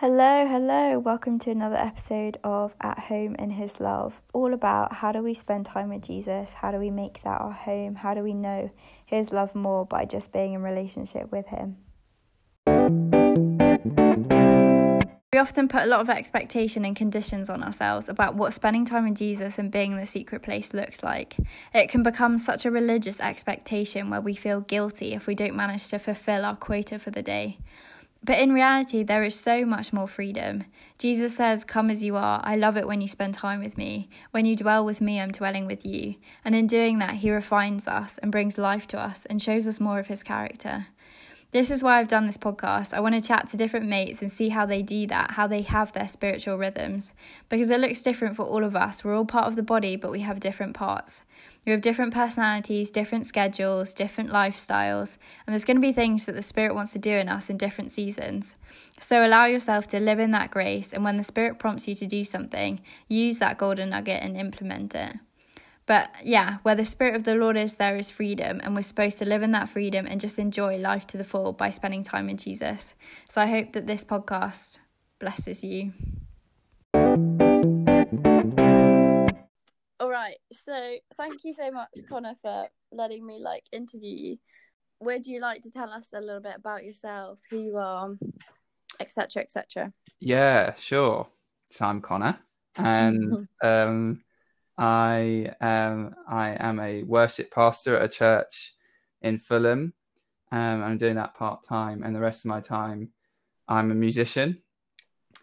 Hello, hello. Welcome to another episode of At Home in His Love. All about how do we spend time with Jesus? How do we make that our home? How do we know His love more by just being in relationship with Him? We often put a lot of expectation and conditions on ourselves about what spending time with Jesus and being in the secret place looks like. It can become such a religious expectation where we feel guilty if we don't manage to fulfill our quota for the day. But in reality, there is so much more freedom. Jesus says, Come as you are. I love it when you spend time with me. When you dwell with me, I'm dwelling with you. And in doing that, he refines us and brings life to us and shows us more of his character. This is why I've done this podcast. I want to chat to different mates and see how they do that, how they have their spiritual rhythms, because it looks different for all of us. We're all part of the body, but we have different parts. We have different personalities, different schedules, different lifestyles, and there's going to be things that the Spirit wants to do in us in different seasons. So allow yourself to live in that grace, and when the Spirit prompts you to do something, use that golden nugget and implement it. But yeah, where the Spirit of the Lord is, there is freedom, and we're supposed to live in that freedom and just enjoy life to the full by spending time in Jesus. So I hope that this podcast blesses you. All right. So thank you so much, Connor, for letting me like interview you. Would you like to tell us a little bit about yourself, who you are, etc., etc.? Yeah, sure. So I'm Connor, and um, I am I am a worship pastor at a church in Fulham. Um, I'm doing that part time, and the rest of my time, I'm a musician.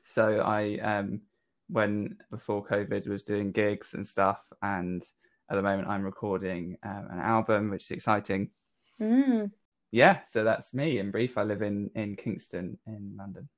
So I, um, when before COVID, was doing gigs and stuff, and at the moment I'm recording um, an album, which is exciting. Mm. Yeah, so that's me in brief. I live in in Kingston in London.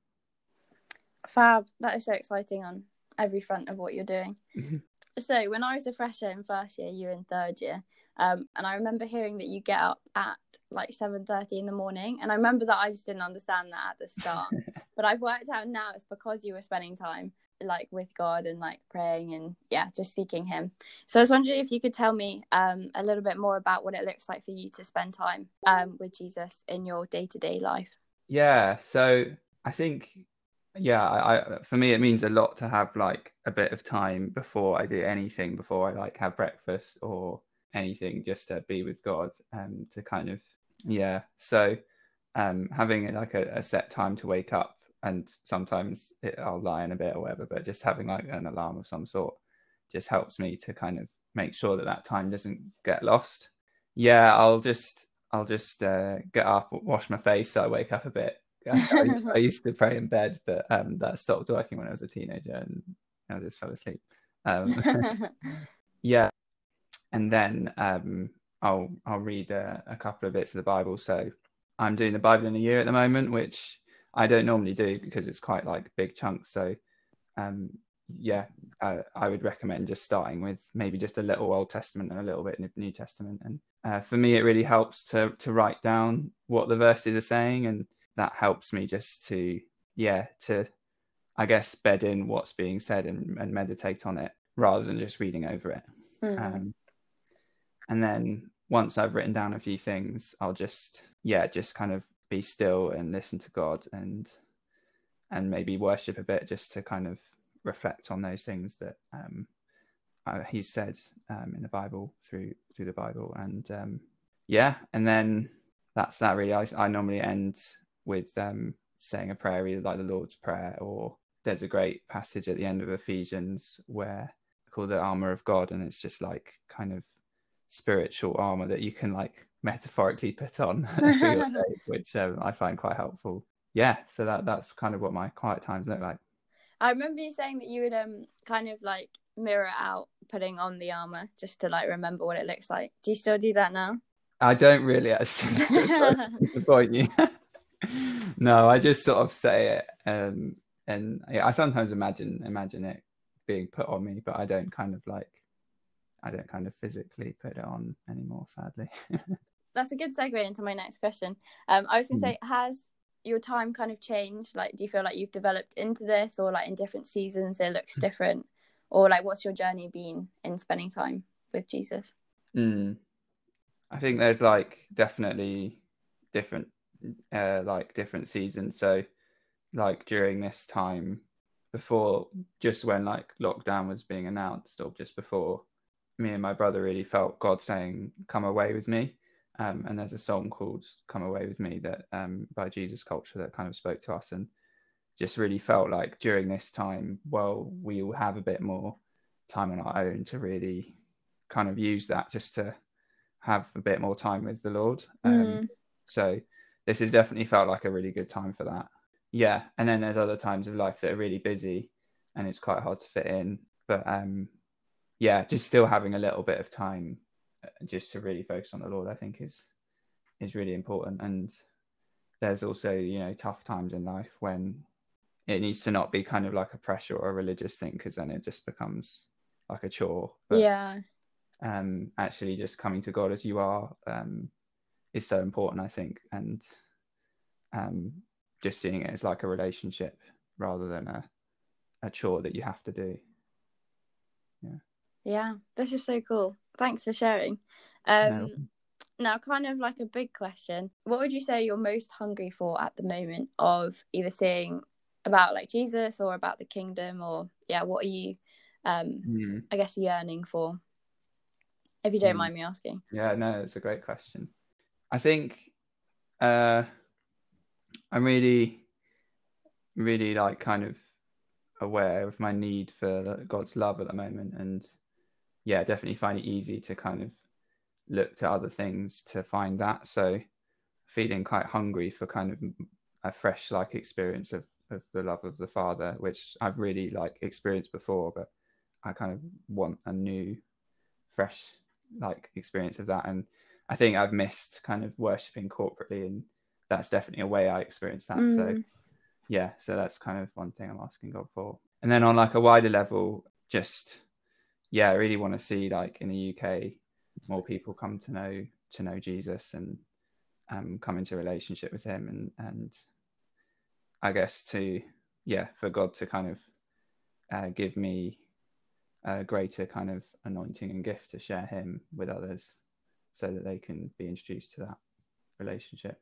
Fab. That is so exciting on every front of what you're doing. so when I was a fresher in first year, you were in third year, um, and I remember hearing that you get up at like seven thirty in the morning, and I remember that I just didn't understand that at the start, but I've worked out now it's because you were spending time like with God and like praying and yeah, just seeking Him. So I was wondering if you could tell me um, a little bit more about what it looks like for you to spend time um, with Jesus in your day to day life. Yeah, so I think yeah, I, I, for me it means a lot to have like a bit of time before I do anything, before I like have breakfast or anything, just to be with God and to kind of yeah. So um, having like a, a, set time to wake up, and sometimes it, I'll lie in a bit or whatever, but just having like an alarm of some sort just helps me to kind of make sure that that time doesn't get lost. Yeah, I'll just I'll just uh, get up, wash my face, so I wake up a bit I, I, used to pray in bed, but um, that stopped working when I was a teenager, and I just fell asleep. Um, yeah, and then um, I'll I'll read a, a, couple of bits of the Bible. So I'm doing the Bible in a year at the moment, which I don't normally do because it's quite like big chunks. So um, yeah, uh, I would recommend just starting with maybe just a little Old Testament and a little bit New Testament. And uh, for me, it really helps to to write down what the verses are saying and that helps me just to yeah to i guess bed in what's being said and, and meditate on it rather than just reading over it. Mm. um, and then once i've written down a few things i'll just yeah just kind of be still and listen to god and and maybe worship a bit just to kind of reflect on those things that um, uh, he said um, in the bible through through the bible. And um, yeah and then that's that really. I, I normally end with um, saying a prayer, either like the Lord's Prayer or there's a great passage at the end of Ephesians where called the armor of God, and it's just like kind of spiritual armor that you can like metaphorically put on for your day, which um, I find quite helpful. Yeah, so that that's kind of what my quiet times look like. I remember you saying that you would um kind of like mirror out putting on the armor just to like remember what it looks like. Do you still do that now? I don't really actually. disappoint you. no, I just sort of say it, um, and yeah, I sometimes imagine imagine it being put on me, but I don't kind of like, I don't kind of physically put it on anymore. Sadly. That's a good segue into my next question. Um, I was going to mm. say, has your time kind of changed? Like, do you feel like you've developed into this, or like in different seasons it looks different, or like what's your journey been in spending time with Jesus? Mm. I think there's like definitely different uh, like different seasons. So like during this time before just when like lockdown was being announced or just before me and my brother really felt god saying come away with me. Um, and there's a song called come away with me that um, by jesus culture that kind of spoke to us and just really felt like during this time well we will have a bit more time on our own to really kind of use that just to have a bit more time with the lord. Um, Mm. so this has definitely felt like a really good time for that yeah and then there's other times of life that are really busy and it's quite hard to fit in but um yeah just still having a little bit of time uh, just to really focus on the lord i think is is really important. And there's also you know tough times in life when it needs to not be kind of like a pressure or a religious thing because then it just becomes like a chore. But yeah. um actually just coming to god as you are um is so important i think. And um just seeing it as like a relationship rather than a a chore that you have to do Yeah. Yeah, this is so cool. Thanks for sharing. Um, No. Now, kind of like a big question. What would you say you're most hungry for at the moment of either seeing about like Jesus or about the kingdom or yeah, what are you um Mm. I guess yearning for? If you don't Mm. mind me asking. Yeah, no, it's a great question. I think uh, I'm really, really like kind of aware of my need for God's love at the moment, and yeah, definitely find it easy to kind of look to other things to find that. So, feeling quite hungry for kind of a fresh like experience of of the love of the Father, which I've really like experienced before, but I kind of want a new, fresh like experience of that and i think i've missed kind of worshipping corporately and that's definitely a way i experience that. So Mm. yeah so that's kind of one thing i'm asking god for. And then on like a wider level just yeah i really want to see like in the uk more people come to know to know jesus and um come into a relationship with him and and i guess to yeah for god to kind of uh, give me a greater kind of anointing and gift to share him with others so that they can be introduced to that relationship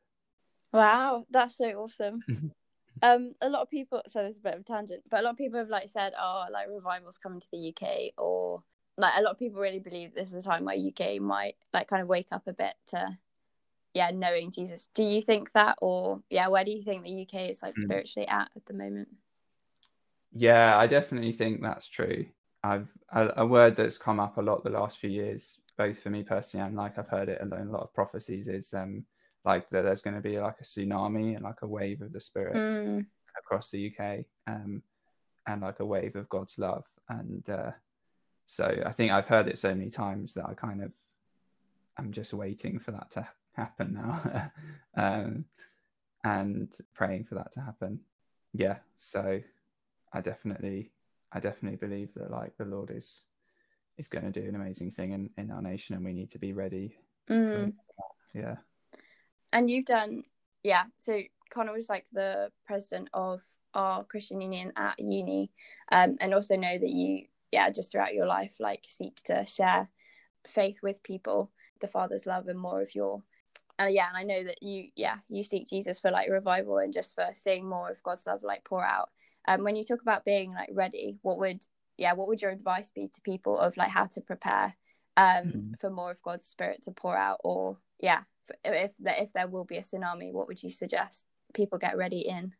Wow, that's so awesome. Mhm. um, a lot of people. So there's a bit of a tangent, but a lot of people have like said, "Oh, like revivals coming to the UK," or like a lot of people really believe this is a time where UK might like kind of wake up a bit to, yeah, knowing Jesus. Do you think that, or yeah, where do you think the UK is like Mm. spiritually at at the moment? yeah i definitely think that's true i've a, a word that's come up a lot the last few years both for me personally and like i've heard it in a lot of prophecies is um like that there's going to be like a tsunami and like a wave of the spirit Mm, across the UK, um, and like a wave of God's love. And uh, so I think I've heard it so many times that I kind of I'm just waiting for that to happen now, um, and praying for that to happen. Yeah, so I definitely I definitely believe that like the Lord is is going to do an amazing thing in, in our nation, and we need to be ready. mm. Yeah. And you've done, yeah. So Connor was like the president of our Christian Union at uni, um, and also know that you, yeah, just throughout your life, like seek to share faith with people, the Father's love, and more of your, uh, yeah. And I know that you, yeah, you seek Jesus for like revival and just for seeing more of God's love like pour out. Um, when you talk about being like ready, what would, yeah, what would your advice be to people of like how to prepare, um, Mhm. for more of God's Spirit to pour out, or yeah, if there, if there will be a tsunami, what would you suggest people get ready in?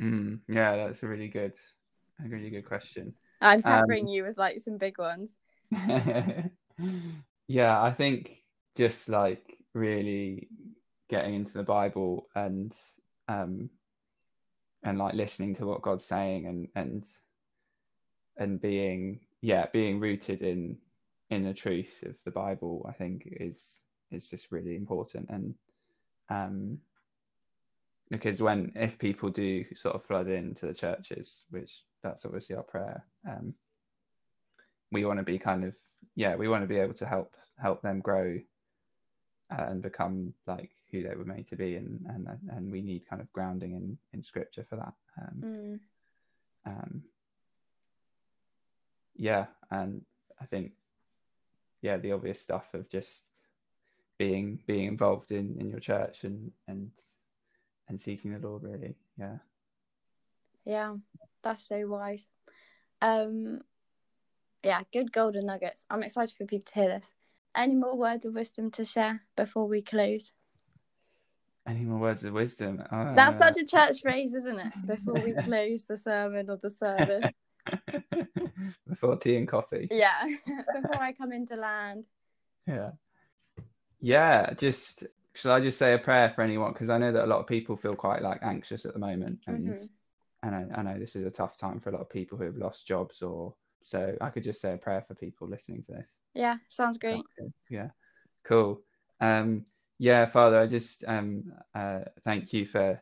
Mm, yeah, that's a really good, a really good question. I'm Um, peppering you with like some big ones. yeah, I think just like really getting into the Bible and um and like listening to what God's saying and and and being yeah being rooted in in the truth of the Bible I think is is just really important and um because when if people do sort of flood into the churches which that's obviously our prayer um we want to be kind of yeah we want to be able to help help them grow uh, and become like who they were made to be and and and we need kind of grounding in in scripture for that um, Mm. um yeah and i think yeah the obvious stuff of just being being involved in in your church and and and seeking the lord really yeah Yeah, that's so wise. Um, yeah, good golden nuggets. I'm excited for people to hear this. Any more words of wisdom to share before we close? Any more words of wisdom? Uh, That's such a church phrase, isn't it? Before we close the sermon or the service. before tea and coffee. Yeah, before I come into land. Yeah. Yeah, just shall I just say a prayer for anyone because I know that a lot of people feel quite like anxious at the moment, and Mhm. I know I know this is a tough time for a lot of people who have lost jobs or so. I could just say a prayer for people listening to this. Yeah, sounds great. Yeah, cool. Um, yeah, Father, I just um, uh, thank you for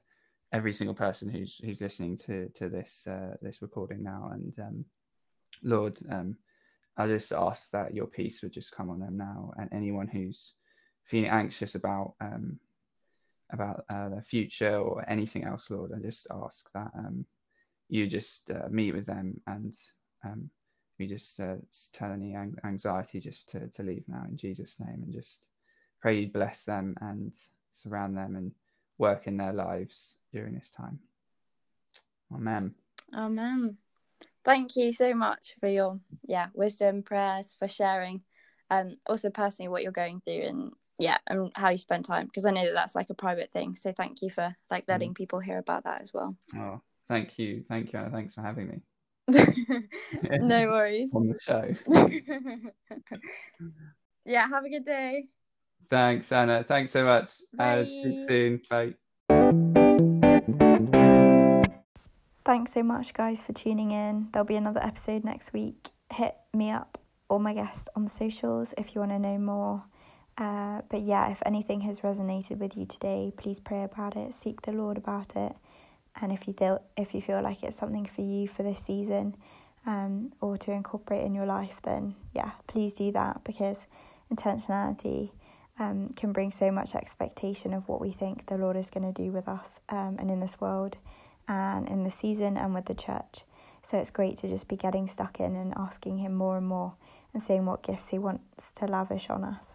every single person who's who's listening to to this uh, this recording now, and um, Lord, um, I just ask that your peace would just come on them now, and anyone who's feeling anxious about um, about uh, the future or anything else, Lord, I just ask that um, you just uh, meet with them and um, we just uh, tell any anxiety just to, to leave now in Jesus' name and just pray you bless them and surround them and work in their lives during this time. Amen. Amen. Thank you so much for your yeah wisdom, prayers, for sharing, and also personally what you're going through and yeah and how you spend time because I know that that's like a private thing. So thank you for like letting people hear about that as well. Oh, thank you. Thank you. Anna. Thanks for having me no worries. on the show. yeah, have a good day. Thanks, Anna. Thanks so much. Uh, Bye. soon. Bye. Thanks so much, guys, for tuning in. There'll be another episode next week. Hit me up or my guest on the socials if you want to know more. Uh, but yeah, if anything has resonated with you today, please pray about it, seek the Lord about it, and if you feel if you feel like it's something for you for this season, um, or to incorporate in your life, then yeah, please do that because intentionality um, can bring so much expectation of what we think the Lord is going to do with us um, and in this world and in the season and with the church. So it's great to just be getting stuck in and asking Him more and more and seeing what gifts He wants to lavish on us.